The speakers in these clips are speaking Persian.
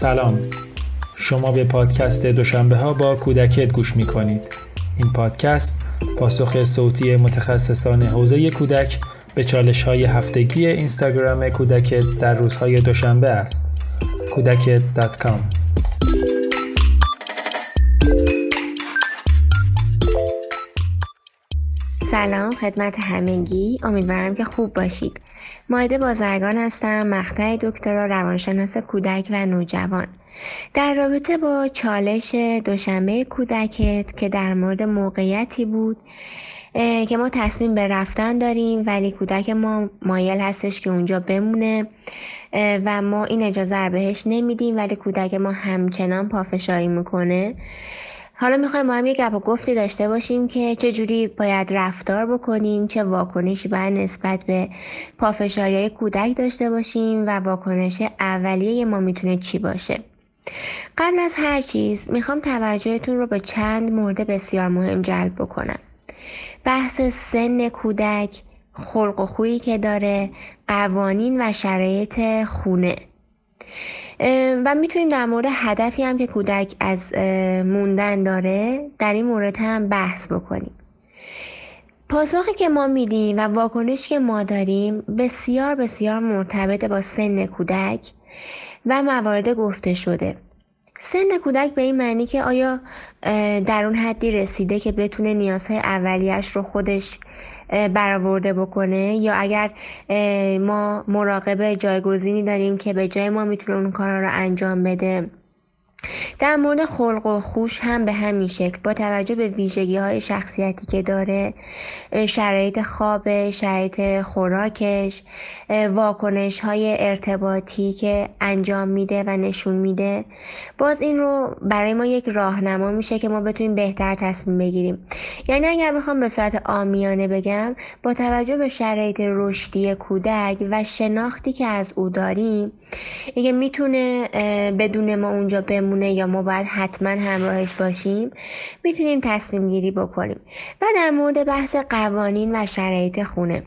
سلام. شما به پادکست دوشنبه ها با کودکت گوش می کنید این پادکست پاسخ صوتی متخصصان حوزه کودک به چالش های هفتگی اینستاگرام کودکت در روزهای دوشنبه است. کودکت.com سلام خدمت همگی. امیدوارم که خوب باشید. مایده بازرگان هستم مقطع دکترا روانشناس کودک و نوجوان. در رابطه با چالش دوشنبه کودکت که در مورد موقعیتی بود که ما تصمیم به رفتن داریم ولی کودک ما مایل هستش که اونجا بمونه و ما این اجازه بهش نمیدیم ولی کودک ما همچنان پافشاری می‌کنه. حالا می‌خوایم با هم یک گپ گفتی داشته باشیم که چه جوری باید رفتار بکنیم چه واکنشی باید نسبت به پافشاری کودک داشته باشیم و واکنش اولیه ما می‌تونه چی باشه. قبل از هر چیز می‌خوام توجهتون رو به چند مورد بسیار مهم جلب بکنم. بحث سن کودک خلق و خویی که داره قوانین و شرایط خونه. و می‌تونیم در مورد هدفی هم که کودک از موندن داره در این مورد هم بحث بکنیم. پاسخی که ما میدیم و واکنشی که ما داریم بسیار بسیار مرتبط با سن کودک و موارد گفته شده. سن کودک به این معنی که آیا در اون حدی رسیده که بتونه نیازهای اولیش رو خودش برآورده بکنه یا اگر ما مراقب جایگزینی داریم که به جای ما می‌تونه اون کارا رو انجام بده. در مورد خلق و خوش هم به همین شکل. با توجه به ویژگی های شخصیتی که داره شرایط خواب شرایط خوراکش واکنش های ارتباطی که انجام میده و نشون میده. باز این رو برای ما یک راهنما میشه که ما بتونیم بهتر تصمیم بگیریم. یعنی اگر بخوام به صورت آمیانه بگم با توجه به شرایط رشدی کودک و شناختی که از او داریم اینکه می‌تونه بدون ما اونجا بمونه یا ما باید حتما همراهش باشیم می‌تونیم تصمیم گیری بکنیم و در مورد بحث قوانین و شرایط خونه.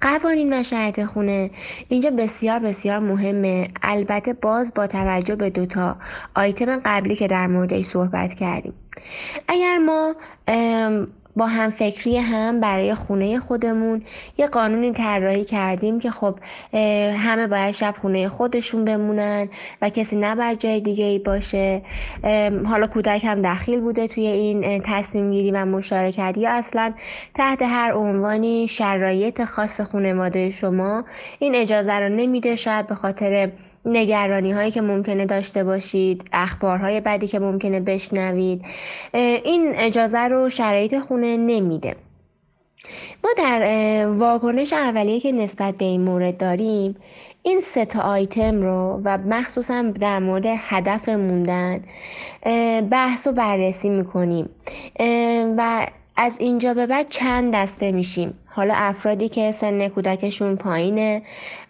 قوانین و شرایط خونه اینجا بسیار بسیار مهمه. البته باز با توجه به دوتا آیتم قبلی که در موردش صحبت کردیم. اگر ما با هم فکری هم برای خونه خودمون. یه قانونی طراحی کردیم که خب همه باید شب خونه خودشون بمونن و کسی نباید جای دیگه ای باشه. حالا کودک هم دخیل بوده توی این تصمیم گیری و مشارکت. یا اصلا تحت هر عنوانی شرایط خاص خانواده شما. این اجازه رو نمیده شاید به خاطر نگرانی هایی که ممکنه داشته باشید اخبارهای بدی که ممکنه بشنوید این اجازه رو شرایط خونه نمیده. ما در واکنش اولیه که نسبت به این مورد داریم این سه تا آیتم رو و مخصوصا در مورد هدف موندن بحث و بررسی می‌کنیم. و از اینجا به بعد چند دسته میشیم. حالا افرادی که سن کودکشون پایینه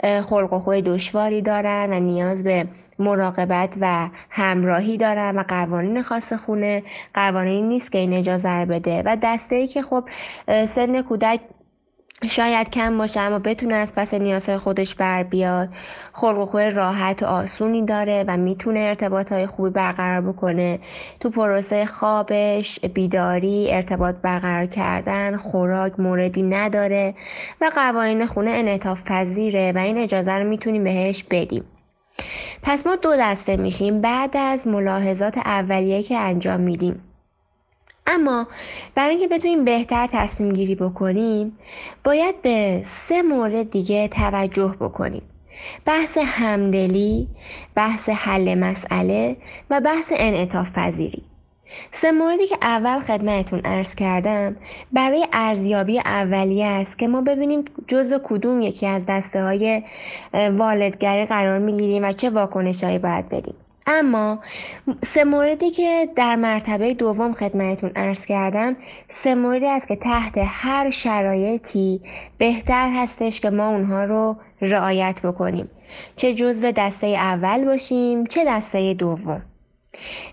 خلق و خوی دشواری دارن و نیاز به مراقبت و همراهی دارن و قوانین خاص خونه. قوانین نیست که این اجازه بده. و دسته ای که خب سن کودک شاید کم باشه اما بتونه از پس نیازهای خودش بر بیاد. خلق و خوی راحت و آسونی داره و می‌تونه ارتباط های خوبی برقرار بکنه. تو پروسه خوابش بیداری ارتباط برقرار کردن خوراک موردی نداره و قوانین خونه انعطاف پذیره و این اجازه رو می‌تونیم بهش بدیم. پس ما دو دسته میشیم. بعد از ملاحظات اولیه که انجام میدیم. اما برای اینکه بتونیم بهتر تصمیم گیری بکنیم باید به سه مورد دیگه توجه بکنیم. بحث همدلی، بحث حل مسئله و بحث انعطاف پذیری. سه موردی که اول خدمتون ارز کردم برای ارزیابی اولیه است که ما ببینیم جزو کدوم یکی از دسته های والدگری قرار می‌گیریم و چه واکنشهایی باید بدیم. اما سه موردی که در مرتبه دوم خدمتون ارز کردم سه موردی است که تحت هر شرایطی بهتر هستش که ما اونها رو رعایت بکنیم. چه جزو دسته اول باشیم چه دسته دوم.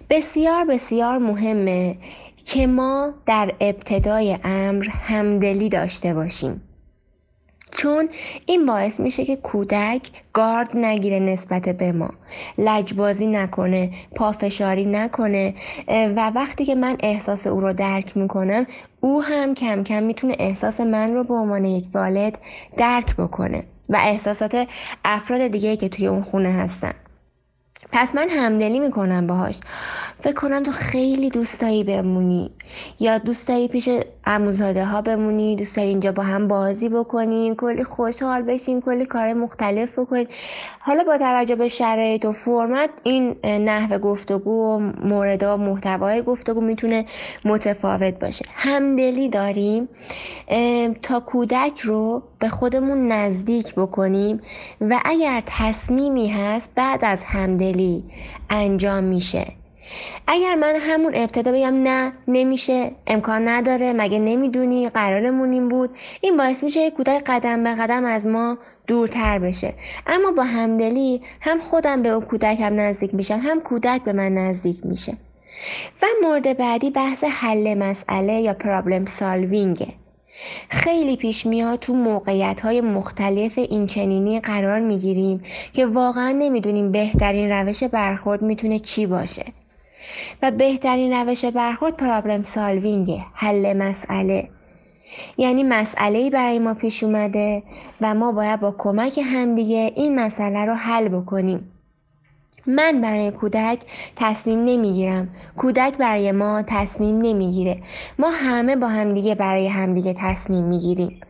بسیار بسیار مهمه که ما در ابتدای امر همدلی داشته باشیم. چون این باعث میشه که کودک گارد نگیره نسبت به ما. لجبازی نکنه پافشاری نکنه و وقتی که من احساس او رو درک می‌کنم او هم کم کم می‌تونه احساس من رو به عنوان یک والد درک بکنه و احساسات افراد دیگه که توی اون خونه هستن. پس من همدلی می‌کنم باهاش. فکر کنم تو خیلی دوست داری بمونی. یا دوست پیش اموزاده ها بمونی دوست اینجا با هم بازی بکنیم کلی خوشحال بشیم کلی کار مختلف بکنیم. حالا با توجه به شرایط و فرمت این نحوه گفتگو و مورد و محتوای گفتگو می‌تونه متفاوت باشه. همدلی داریم. تا کودک رو به خودمون نزدیک بکنیم و اگر تصمیمی هست بعد از همدلی انجام میشه. اگر من همون ابتدا بگم نه نمیشه امکان نداره مگه نمی‌دونی؟ قرارمون این بود. این باعث میشه کودک قدم به قدم از ما دورتر بشه. اما با همدلی هم خودم به اون کودک هم نزدیک میشم هم کودک به من نزدیک میشه. و مورد بعدی بحث حل مسئله یا پرابلم سالوینگه خیلی پیش میاد تو موقعیت های مختلف اینچنینی قرار می‌گیریم که واقعا نمی‌دونیم بهترین روش برخورد می‌تونه چی باشه. و بهترین روش برخورد پرابلم سالوینگه حل مسئله. یعنی مسئله برای ما پیش اومده و ما باید با کمک همدیگه این مسئله رو حل بکنیم. من برای کودک تصمیم نمی‌گیرم. کودک برای ما تصمیم نمی‌گیره. ما همه با همدیگه برای همدیگه تصمیم می‌گیریم.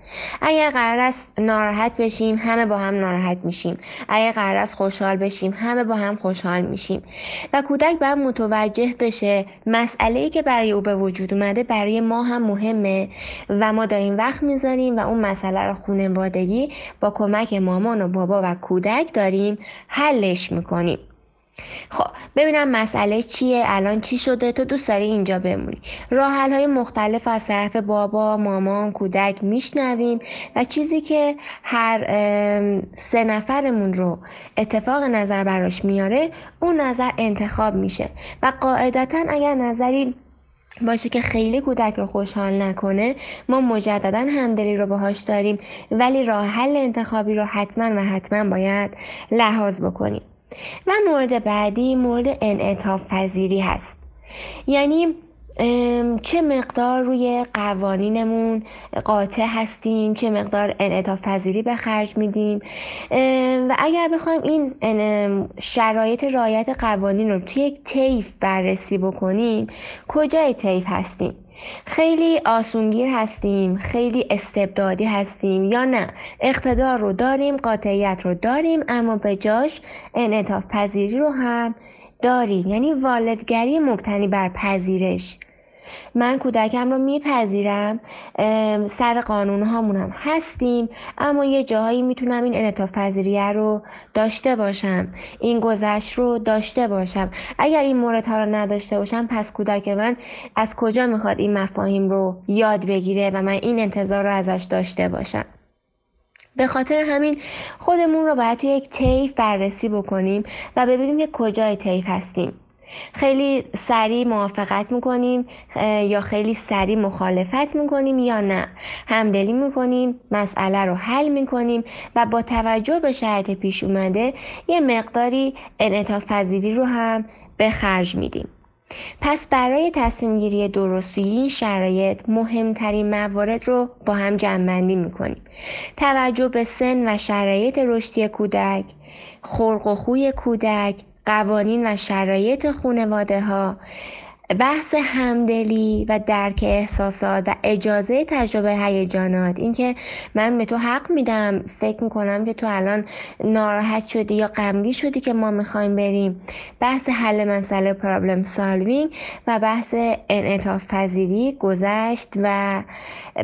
اگر قرار است ناراحت بشیم همه با هم ناراحت میشیم. اگر قرار است خوشحال بشیم همه با هم خوشحال میشیم. و کودک باید متوجه بشه مسئله ای که برای او به وجود اومده برای ما هم مهمه و ما داریم وقت می‌ذاریم و اون مسئله رو خونوادگی با کمک مامان و بابا و کودک داریم حلش می‌کنیم. خب ببینم مسئله چیه؟ الان چی شده؟ تو دوست داری اینجا بمونی. راه های مختلف از طرف بابا مامان کودک میشنویم و چیزی که هر سه نفرمون رو اتفاق نظر براش میاره اون نظر انتخاب میشه. و قاعدتا اگر نظری باشه که خیلی کودک رو خوشحال نکنه ما مجددا همدلی رو باهاش داریم. ولی راه حل انتخابی رو حتما و حتما باید لحاظ بکنیم. و مورد بعدی مورد انعطاف پذیری هست. یعنی چه مقدار روی قوانینمون قاطع هستیم چه مقدار انعطاف پذیری به خرج میدیم. و اگر بخوایم این شرایط رایت قوانین رو توی یک طیف بررسی بکنیم کجای طیف هستیم؟ خیلی آسونگیر هستیم خیلی استبدادی هستیم یا نه؟ اقتدار رو داریم قاطعیت رو داریم اما به جاش انعطاف پذیری رو هم داریم. یعنی والدگری مبتنی بر پذیرش. من کودکم رو میپذیرم سر قانون هامونم هستیم اما یه جاهایی می‌تونم این انعطاف پذیریه رو داشته باشم این گذشت رو داشته باشم. اگر این مورد ها رو نداشته باشم پس کودک من از کجا می‌خواد این مفاهیم رو یاد بگیره و من این انتظار رو ازش داشته باشم؟ به خاطر همین خودمون رو باید توی یک طیف بررسی بکنیم و ببینیم که کجای طیف هستیم. خیلی سریع موافقت می‌کنیم یا خیلی سریع مخالفت می‌کنیم یا نه. همدلی می‌کنیم مسئله رو حل می‌کنیم و با توجه به شرط پیش اومده یه مقداری انعطاف پذیری رو هم به خرج میدیم. پس برای تصمیم گیری درست این شرایط مهمترین موارد رو با هم جمعبندی می‌کنیم. توجه به سن و شرایط رشدی کودک خلق و خوی کودک قوانین و شرایط خانواده ها بحث همدلی و درک احساسات و اجازه تجربه هیجانات. اینکه من به تو حق میدم فکر می‌کنم که تو الان ناراحت شدی یا غمگین شدی که ما می‌خوایم بریم. بحث حل مسئله پرابلم سالوینگ و بحث انعطاف پذیری گذشت و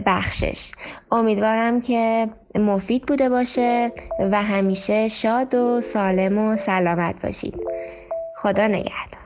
بخشش. امیدوارم که مفید بوده باشه و همیشه شاد و سالم و سلامت باشید. خدا نگهدار.